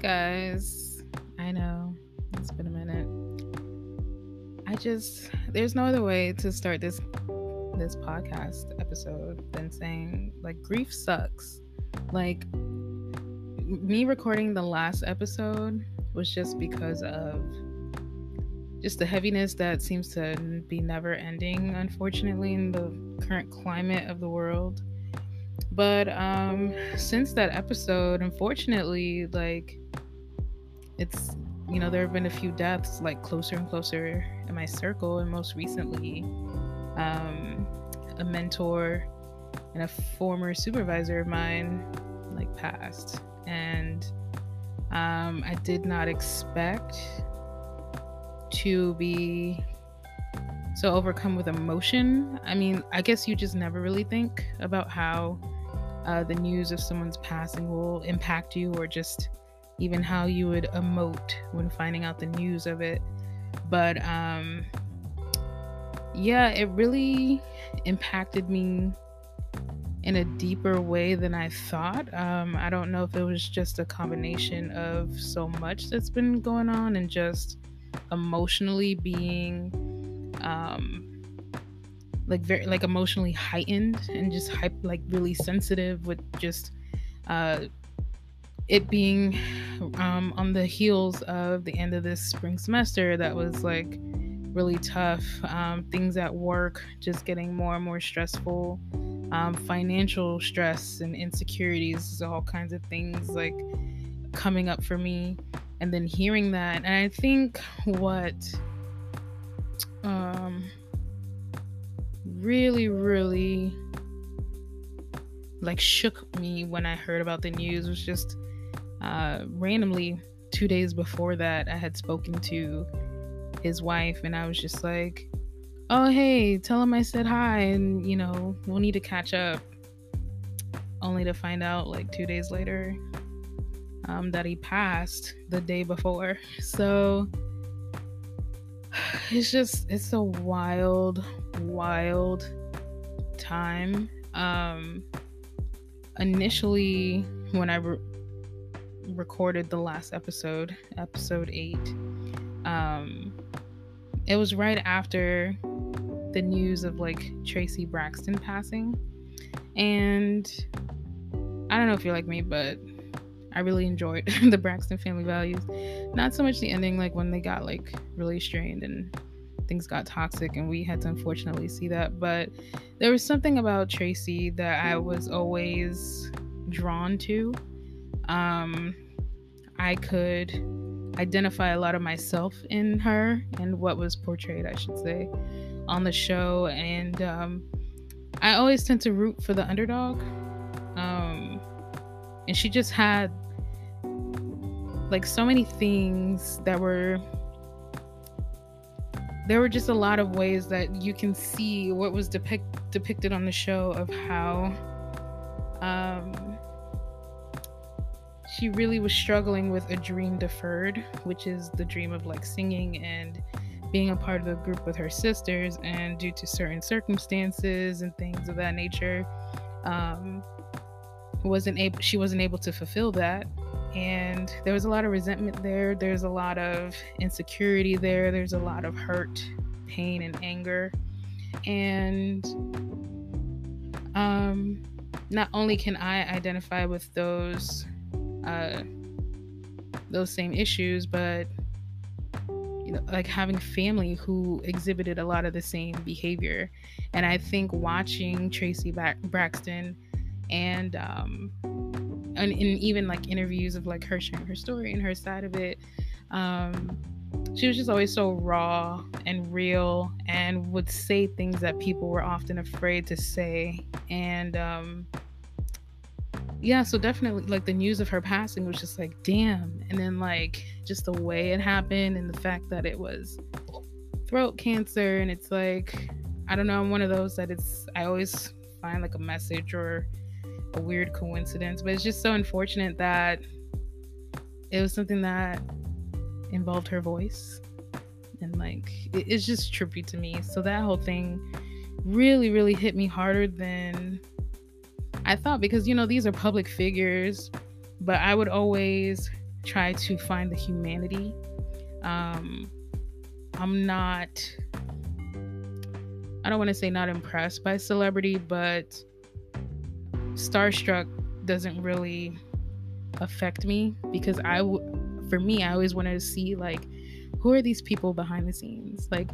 guys. I know it's been a minute. I just there's no other way to start this this podcast episode than saying like grief sucks. Like me recording the last episode was just because of just the heaviness that seems to be never ending unfortunately in the current climate of the world. But um since that episode, unfortunately, like it's you know there have been a few deaths like closer and closer in my circle and most recently um, a mentor and a former supervisor of mine like passed. And um, i did not expect to be so overcome with emotion. I mean i guess you just never really think about how uh, the news of someone's passing will impact you or just even how you would emote when finding out the news of it. But um, yeah, it really impacted me in a deeper way than I thought. Um, I don't know if it was just a combination of so much that's been going on and just emotionally being um, like very like emotionally heightened and just hype like really sensitive with just uh, it being um, on the heels of the end of this spring semester that was like really tough um, things at work just getting more and more stressful um, financial stress and insecurities all kinds of things like coming up for me and then hearing that. And i think what um really really like shook me when i heard about the news was just uh, randomly two days before that i had spoken to his wife and i was just like oh hey tell him i said hi and you know we'll need to catch up. Only to find out like two days later um, that he passed the day before. So it's just it's a wild wild time. Um initially when i re- recorded the last episode, episode eight, um, it was right after the news of like Traci Braxton passing. And I don't know if you're like me, but I really enjoyed the Braxton family values. Not so much the ending, like when they got like really strained and things got toxic, and we had to unfortunately see that. But there was something about Traci that I was always drawn to. Um, I could identify a lot of myself in her and what was portrayed, I should say, on the show. And um, I always tend to root for the underdog. Um, and she just had like so many things that were there were just a lot of ways that you can see what was depict- depicted on the show of how um, she really was struggling with a dream deferred, which is the dream of like singing and being a part of the group with her sisters. And due to certain circumstances and things of that nature, um, wasn't able she wasn't able to fulfill that. And there was a lot of resentment there. There's a lot of insecurity there. There's a lot of hurt pain and anger. And um not only can i identify with those uh, those same issues, but you know, like having family who exhibited a lot of the same behavior. And I think watching Traci Braxton and um, and, and even like interviews of like her sharing her story and her side of it, um, she was just always so raw and real and would say things that people were often afraid to say. And um, yeah, so definitely like the news of her passing was just like, damn. And then like just the way it happened and the fact that it was throat cancer and it's like I don't know, I'm one of those that it's I always find like a message or a weird coincidence, but it's just so unfortunate that it was something that involved her voice and like it, it's just trippy to me. So that whole thing really really hit me harder than I thought because you know these are public figures, but I would always try to find the humanity. Um, I'm not, I don't want to say not impressed by celebrity, but starstruck doesn't really affect me because I, w- for me, I always wanted to see like who are these people behind the scenes? Like,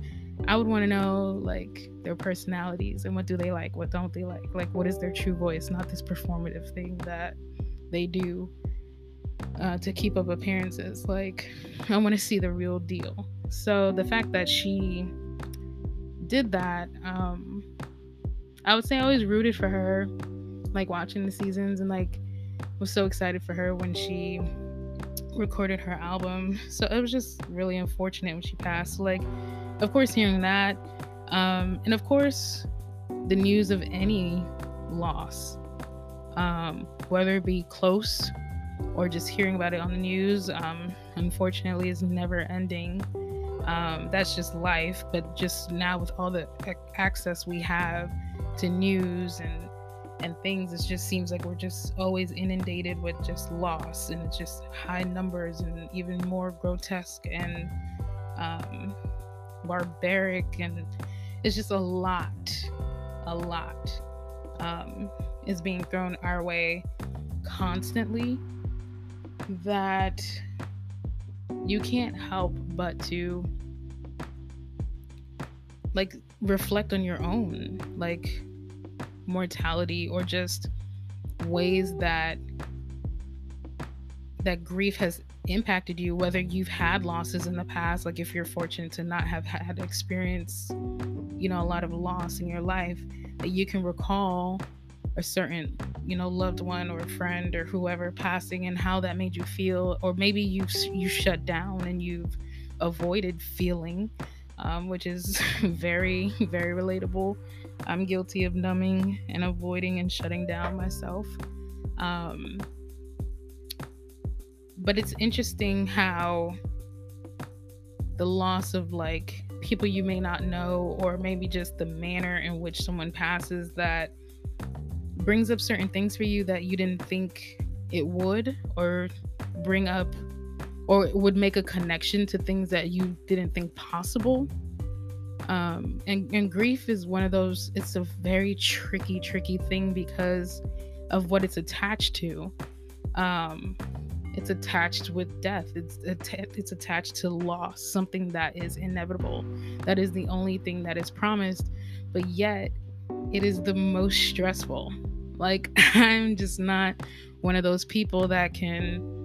I would want to know like their personalities and what do they like, what don't they like, like what is their true voice, not this performative thing that they do uh, to keep up appearances. Like, I want to see the real deal. So the fact that she did that, um, I would say I always rooted for her, like watching the seasons and like was so excited for her when she recorded her album. So it was just really unfortunate when she passed. Like, of course, hearing that, um, and of course, the news of any loss, um, whether it be close or just hearing about it on the news, um, unfortunately, is never ending. Um, that's just life. But just now, with all the access we have to news and and things, it just seems like we're just always inundated with just loss, and it's just high numbers and even more grotesque and um, barbaric, and it's just a lot, a lot um, is being thrown our way constantly that you can't help but to like reflect on your own like mortality or just ways that that grief has impacted you whether you've had losses in the past like if you're fortunate to not have had experience you know a lot of loss in your life that you can recall a certain you know loved one or friend or whoever passing and how that made you feel or maybe you you shut down and you've avoided feeling um, which is very very relatable i'm guilty of numbing and avoiding and shutting down myself. Um, but it's interesting how the loss of like people you may not know or maybe just the manner in which someone passes that brings up certain things for you that you didn't think it would or bring up or would make a connection to things that you didn't think possible um, and, and grief is one of those it's a very tricky tricky thing because of what it's attached to. Um, it's attached with death. It's it's attached to loss something that is inevitable. That is the only thing that is promised but yet it is the most stressful. Like i'm just not one of those people that can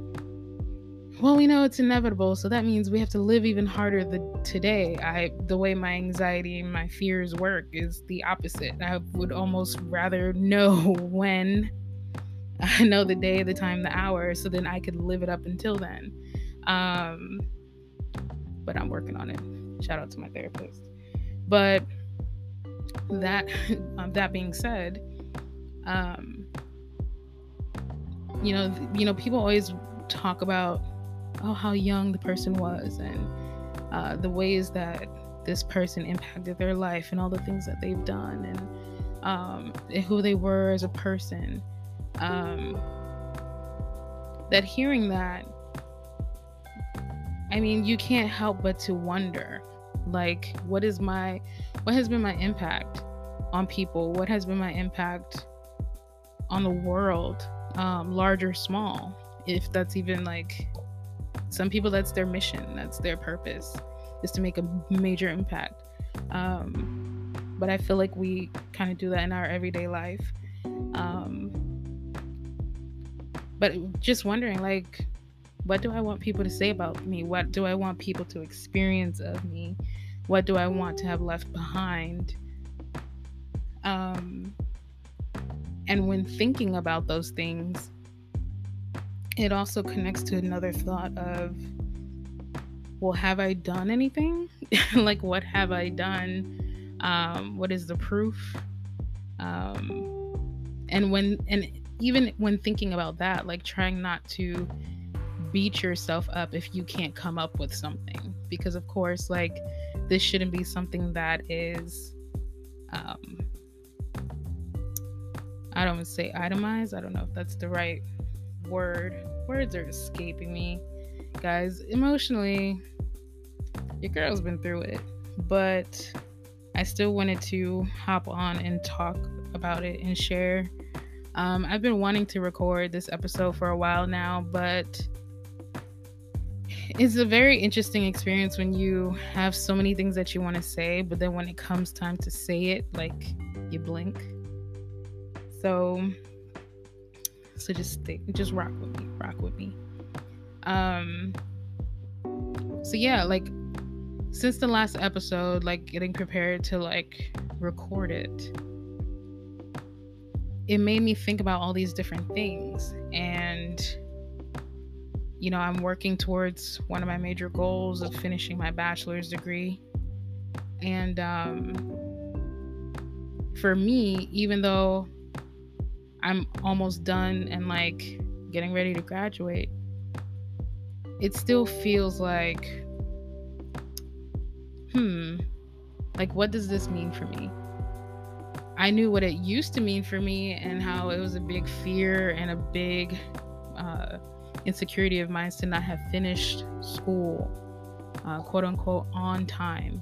well we know it's inevitable so that means we have to live even harder the, today i the way my anxiety and my fears work is the opposite i would almost rather know when I know the day, the time, the hour, so then I could live it up until then. Um, but I'm working on it. Shout out to my therapist. But that um, that being said, um, you know, you know, people always talk about oh how young the person was and uh, the ways that this person impacted their life and all the things that they've done and, um, and who they were as a person um, that hearing that, I mean, you can't help but to wonder, like, what is my, what has been my impact on people? What has been my impact on the world, um, large or small? If that's even like, some people, that's their mission, that's their purpose, is to make a major impact. Um, but I feel like we kind of do that in our everyday life. Um, but just wondering like what do i want people to say about me what do i want people to experience of me what do i want to have left behind um and when thinking about those things it also connects to another thought of well have i done anything like what have i done um what is the proof um and when and even when thinking about that, like trying not to beat yourself up if you can't come up with something. Because, of course, like this shouldn't be something that is, um, I don't say itemized. I don't know if that's the right word. Words are escaping me. guys, emotionally, your girl's been through it, but I still wanted to hop on and talk about it and share. Um, I've been wanting to record this episode for a while now, but it's a very interesting experience when you have so many things that you want to say, but then when it comes time to say it, like you blink. So, so just just rock with me, rock with me. Um, so yeah, like since the last episode, like getting prepared to like record it, it made me think about all these different things and you know, I'm working towards one of my major goals of finishing my bachelor's degree. And um, for me, even though I'm almost done and like getting ready to graduate, it still feels like, hmm, like what does this mean for me? I knew what it used to mean for me and how it was a big fear and a big uh, insecurity of mine to not have finished school, uh, quote unquote, on time,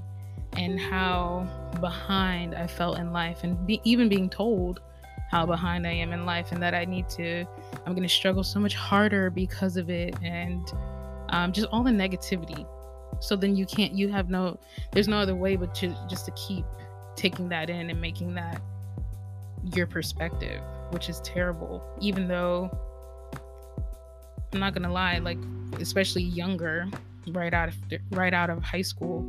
and how behind I felt in life, and be, even being told how behind I am in life, and that I need to, I'm going to struggle so much harder because of it, and um, just all the negativity. So then you can't, you have no, there's no other way but to just to keep taking that in and making that your perspective, which is terrible, even though I'm not gonna lie, like especially younger, right out of right out of high school,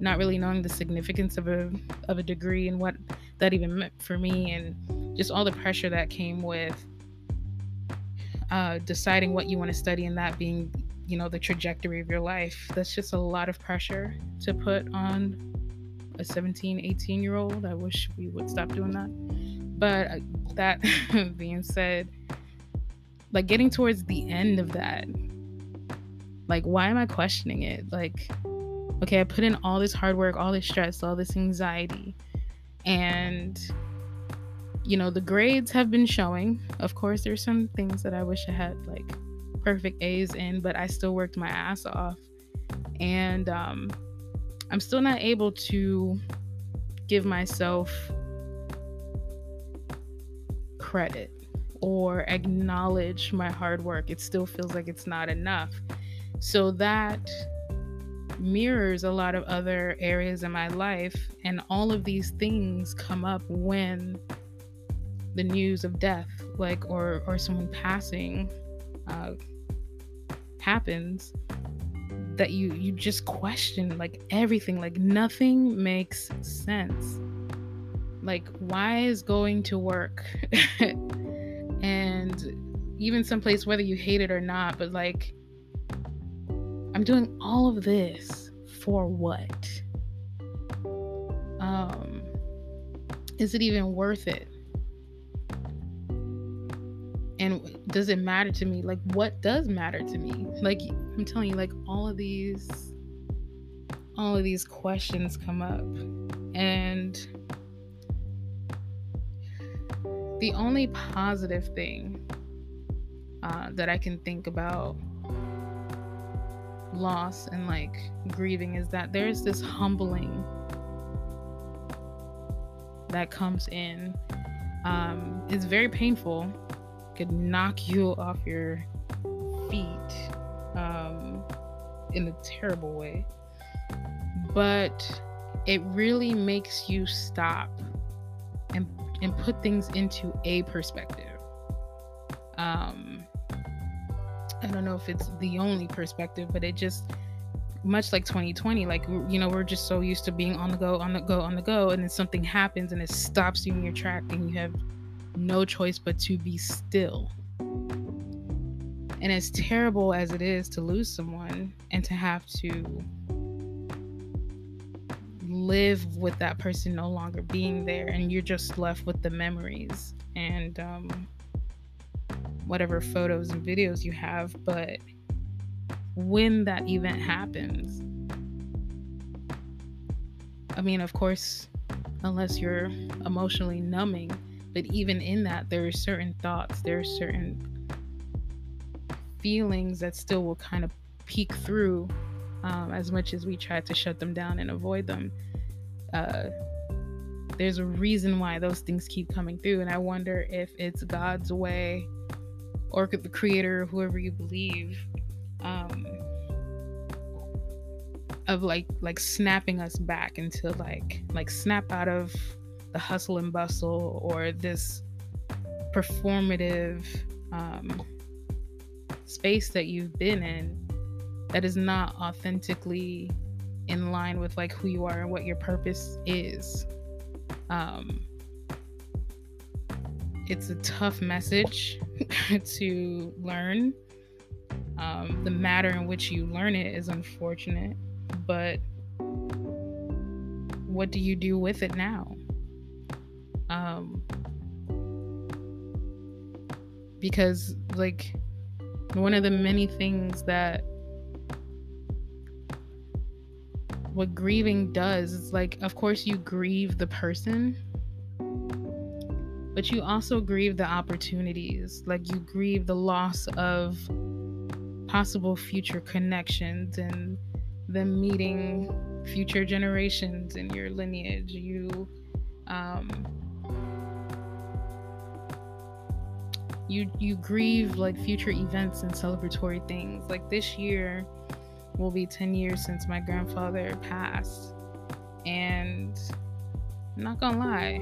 not really knowing the significance of a of a degree and what that even meant for me, and just all the pressure that came with uh, deciding what you want to study and that being, you know, the trajectory of your life. That's just a lot of pressure to put on a 17, 18 year old. I wish we would stop doing that. But uh, that being said, like getting towards the end of that like why am i questioning it like okay i put in all this hard work all this stress all this anxiety and you know the grades have been showing of course there's some things that i wish i had like perfect a's in but i still worked my ass off and um i'm still not able to give myself credit or acknowledge my hard work. It still feels like it's not enough. So that mirrors a lot of other areas in my life. And all of these things come up when the news of death, like, or, or someone passing, uh, happens that you you just question like everything like nothing makes sense. Like why is going to work? And even someplace whether you hate it or not but like i'm doing all of this for what? Um is it even worth it and does it matter to me? Like what does matter to me? Like i'm telling you like all of these all of these questions come up. And the only positive thing uh, that I can think about loss and like grieving is that there's this humbling that comes in. Um, it's very painful, could knock you off your feet um, in a terrible way, but it really makes you stop and and put things into a perspective. Um, I don't know if it's the only perspective, but it just much like 2020 like you know we're just so used to being on the go on the go on the go and then something happens and it stops you in your track and you have no choice but to be still. And as terrible as it is to lose someone and to have to live with that person no longer being there and you're just left with the memories and um, whatever photos and videos you have but when that event happens i mean of course unless you're emotionally numbing but even in that there are certain thoughts there are certain feelings that still will kind of peek through um, as much as we try to shut them down and avoid them. Uh, there's a reason why those things keep coming through, and I wonder if it's God's way or the creator, whoever you believe, um, of like like snapping us back into like like snap out of the hustle and bustle or this performative um, space that you've been in that is not authentically in line with like who you are and what your purpose is. Um it's a tough message to learn. Um, the matter in which you learn it is unfortunate but what do you do with it now um because like one of the many things that what grieving does is like of course you grieve the person but you also grieve the opportunities. Like you grieve the loss of possible future connections and them meeting future generations in your lineage. You um you you grieve like future events and celebratory things. Like this year will be 10 years since my grandfather passed. And I'm not gonna lie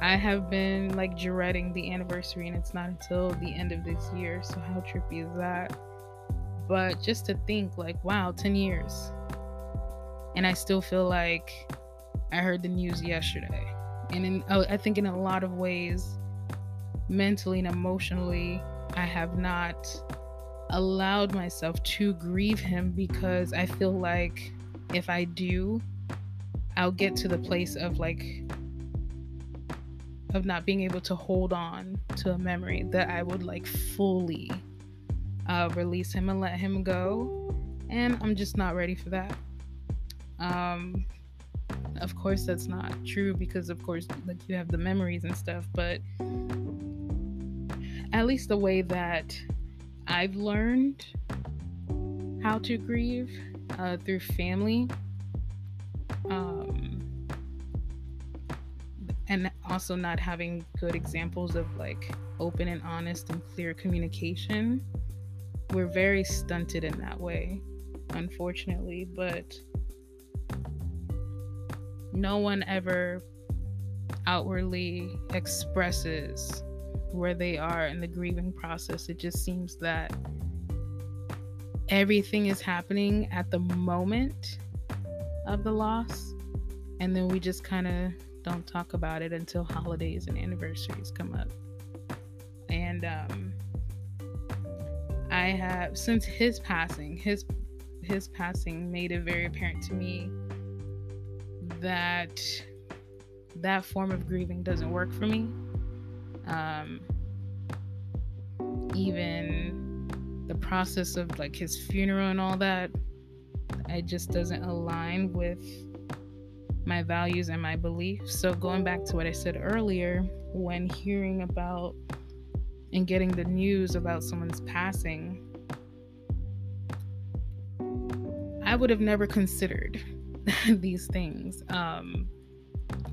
I have been like dreading the anniversary and it's not until the end of this year so how trippy is that? But just to think like wow 10 years. And I still feel like I heard the news yesterday. And in, oh, I think in a lot of ways mentally and emotionally, I have not allowed myself to grieve him because I feel like if I do, I'll get to the place of like of not being able to hold on to a memory that I would like fully uh, release him and let him go. And I'm just not ready for that. Um, of course, that's not true because, of course, like you have the memories and stuff, but at least the way that I've learned how to grieve uh, through family. Um, and also not having good examples of like open and honest and clear communication. We're very stunted in that way, unfortunately, but no one ever outwardly expresses where they are in the grieving process. It just seems that everything is happening at the moment of the loss, and then we just kind of don't talk about it until holidays and anniversaries come up. And um, I have since his passing, his his passing made it very apparent to me that that form of grieving doesn't work for me um, even the process of like his funeral and all that it just doesn't align with my values and my beliefs. So going back to what i said earlier when hearing about and getting the news about someone's passing i would have never considered these things. Um,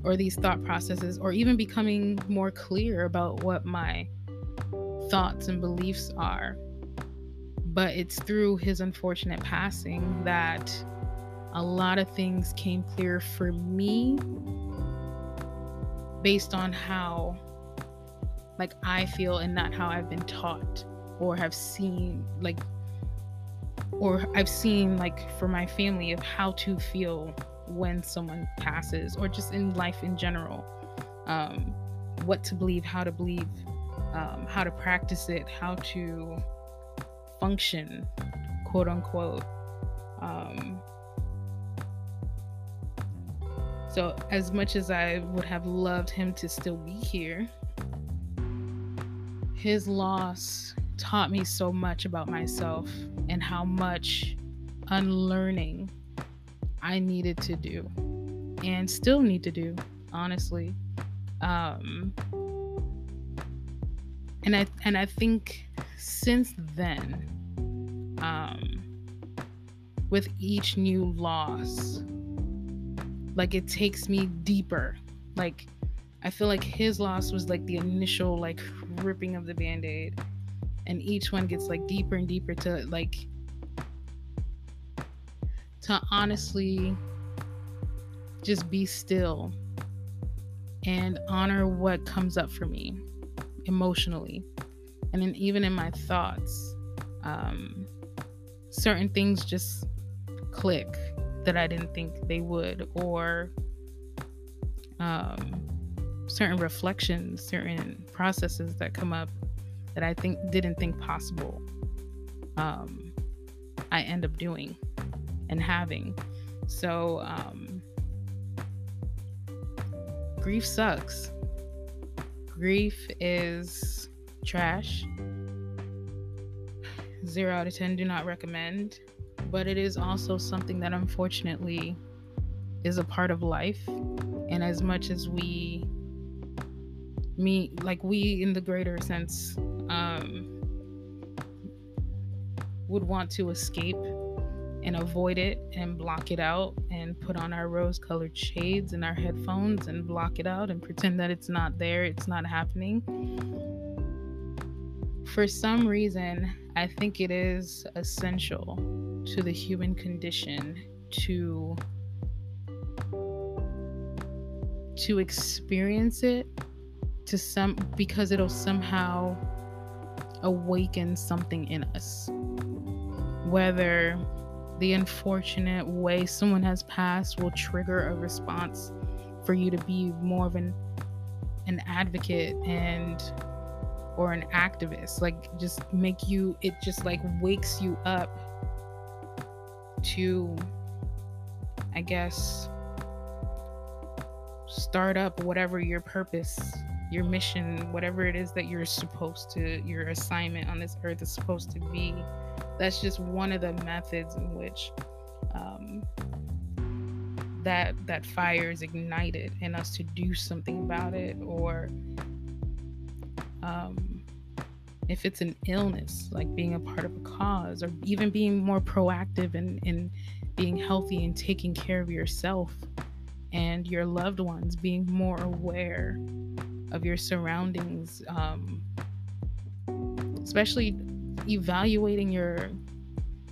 or these thought processes or even becoming more clear about what my thoughts and beliefs are. But it's through his unfortunate passing that a lot of things came clear for me based on how like I feel and not how I've been taught or have seen like or I've seen like for my family of how to feel when someone passes or just in life in general um, what to believe how to believe um, how to practice it how to function quote unquote. Um, so as much as i would have loved him to still be here his loss taught me so much about myself and how much unlearning I needed to do and still need to do, honestly. Um, and I and I think since then, um, with each new loss. Like it takes me deeper. Like I feel like his loss was like the initial like ripping of the band-aid. And each one gets like deeper and deeper to like to honestly just be still and honor what comes up for me emotionally and then even in my thoughts um, certain things just click that i didn't think they would or um, certain reflections certain processes that come up that i think didn't think possible um, i end up doing and having so um, grief sucks. Grief is trash. Zero out of 10 do not recommend. But it is also something that unfortunately is a part of life. And as much as we, me, like we in the greater sense, um, would want to escape and avoid it and block it out and put on our rose colored shades and our headphones and block it out and pretend that it's not there, it's not happening. For some reason, I think it is essential to the human condition to to experience it to some because it'll somehow awaken something in us whether the unfortunate way someone has passed will trigger a response for you to be more of an an advocate and or an activist like just make you it just like wakes you up to i guess start up whatever your purpose your mission whatever it is that you're supposed to your assignment on this earth is supposed to be that's just one of the methods in which um, that that fire is ignited in us to do something about it or um, if it's an illness like being a part of a cause or even being more proactive in, in being healthy and taking care of yourself and your loved ones being more aware of your surroundings um, especially evaluating your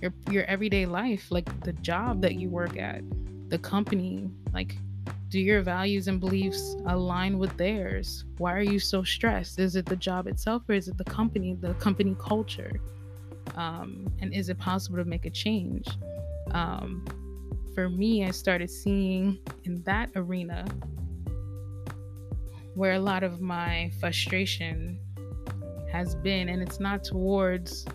your your everyday life, like the job that you work at, the company, like do your values and beliefs align with theirs? Why are you so stressed? Is it the job itself or is it the company, the company culture? Um, and is it possible to make a change? Um, for me, I started seeing in that arena where a lot of my frustration has been, and it's not towards.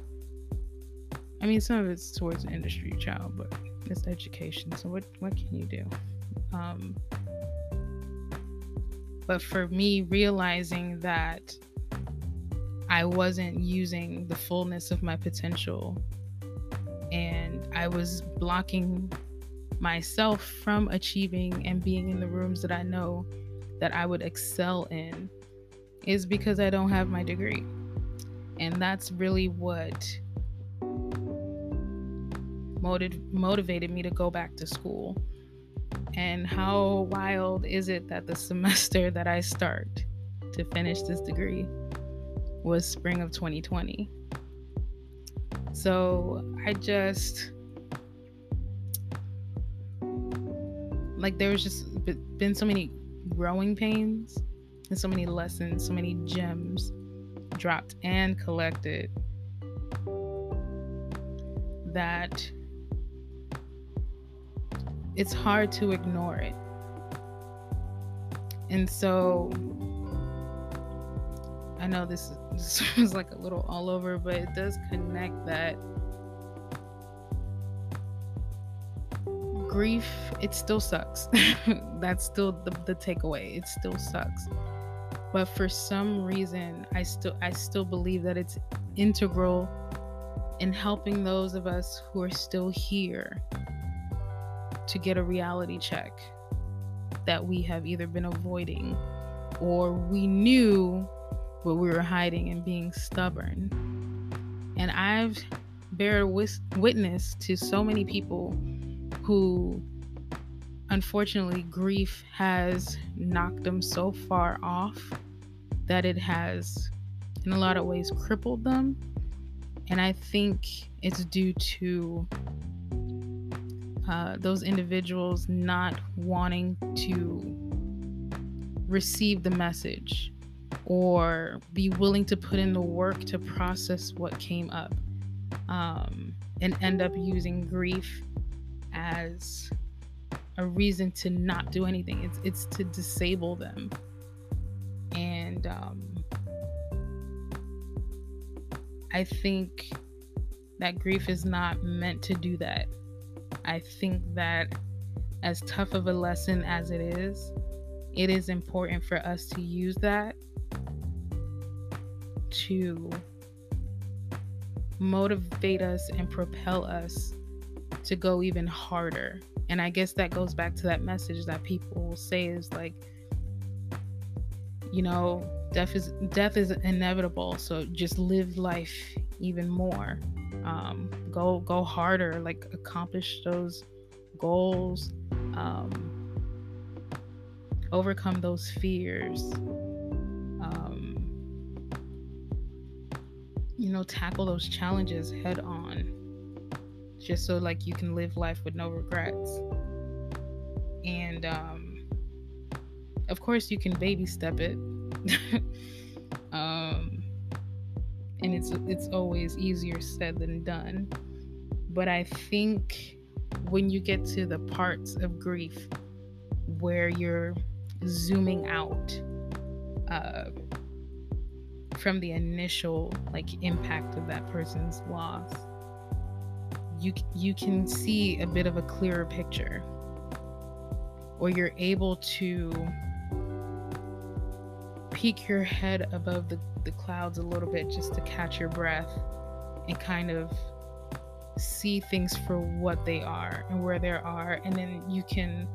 I mean, some of it's towards the industry, child, but it's education. So what what can you do? Um, but for me, realizing that I wasn't using the fullness of my potential, and I was blocking myself from achieving and being in the rooms that I know that I would excel in, is because I don't have my degree. And that's really what motiv- motivated me to go back to school. And how wild is it that the semester that I start to finish this degree was spring of 2020? So I just like there was just been so many growing pains and so many lessons, so many gems dropped and collected that it's hard to ignore it. And so I know this, this like a little all over, but it does connect that grief, it still sucks. That's still the, the takeaway. It still sucks but for some reason i still i still believe that it's integral in helping those of us who are still here to get a reality check that we have either been avoiding or we knew but we were hiding and being stubborn. And i've bear witness to so many people who unfortunately grief has knocked them so far off that it has in a lot of ways crippled them. And i think it's due to uh, those individuals not wanting to receive the message or be willing to put in the work to process what came up um, and end up using grief as a reason to not do anything. It's it's to disable them. And um, I think that grief is not meant to do that. I think that as tough of a lesson as it is, it is important for us to use that to motivate us and propel us to go even harder. And I guess that goes back to that message that people say is like, you know, death is death is inevitable. So just live life even more. Um, go go harder, like accomplish those goals, um, overcome those fears. Um, you know, tackle those challenges head on just so like you can live life with no regrets. And um of course you can baby step it. um and it's it's always easier said than done. But I think when you get to the parts of grief where you're zooming out uh, from the initial like impact of that person's loss you you can see a bit of a clearer picture. Or you're able to peek your head above the, the clouds a little bit just to catch your breath and kind of see things for what they are and where they are. And then you can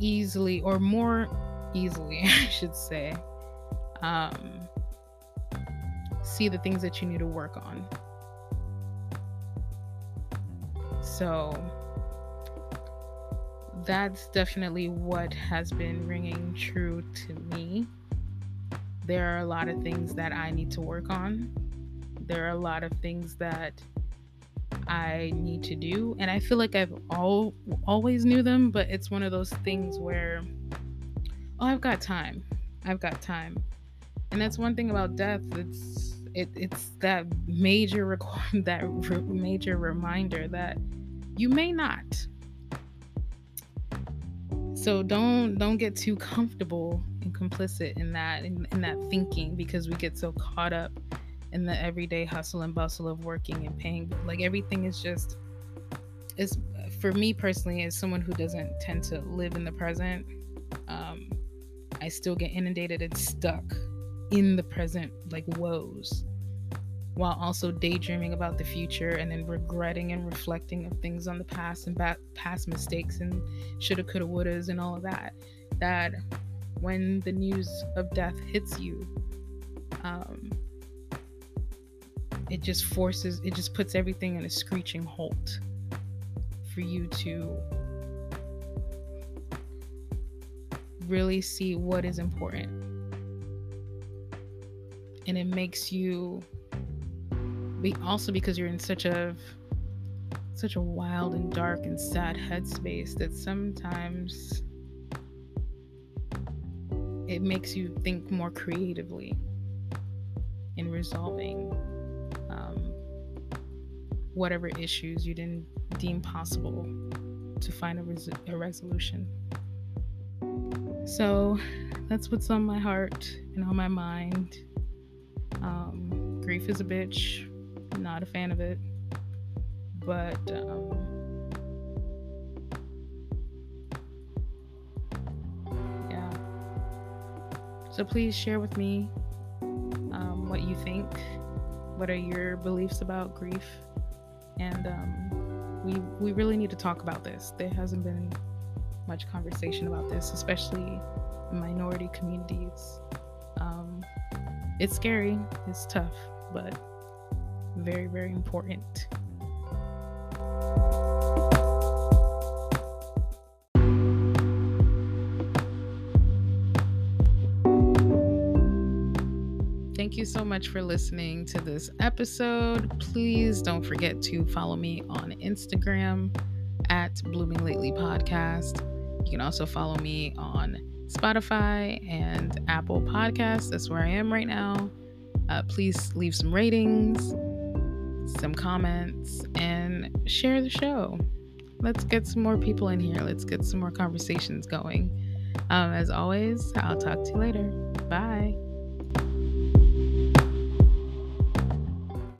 easily or more easily i should say um, see the things that you need to work on So that's definitely what has been ringing true to me. There are a lot of things that I need to work on. There are a lot of things that I need to do, and I feel like I've all always knew them, but it's one of those things where oh, I've got time. I've got time. And that's one thing about death. It's it, it's that major record that re- major reminder that you may not. So don't don't get too comfortable and complicit in that in, in that thinking because we get so caught up in the everyday hustle and bustle of working and paying like everything is just is for me personally as someone who doesn't tend to live in the present um, i still get inundated and stuck in the present like woes while also daydreaming about the future and then regretting and reflecting of things on the past and past mistakes and shoulda, coulda, wouldas and all of that. That when the news of death hits you, um, it just forces, it just puts everything in a screeching halt for you to really see what is important. And it makes you also because you're in such a such a wild and dark and sad headspace that sometimes it makes you think more creatively in resolving um, whatever issues you didn't deem possible to find a, res- a resolution. So that's what's on my heart and on my mind. Um, grief is a bitch not a fan of it. But um, yeah. So please share with me um, what you think. What are your beliefs about grief? And um, we we really need to talk about this. There hasn't been much conversation about this, especially in minority communities. Um, it's scary. It's tough, but very, very important. Thank you so much for listening to this episode. Please don't forget to follow me on Instagram at Blooming Lately Podcast. You can also follow me on Spotify and Apple Podcasts. That's where I am right now. Uh, please leave some ratings some comments, and share the show. Let's get some more people in here. Let's get some more conversations going. Um, as always, I'll talk to you later. Bye.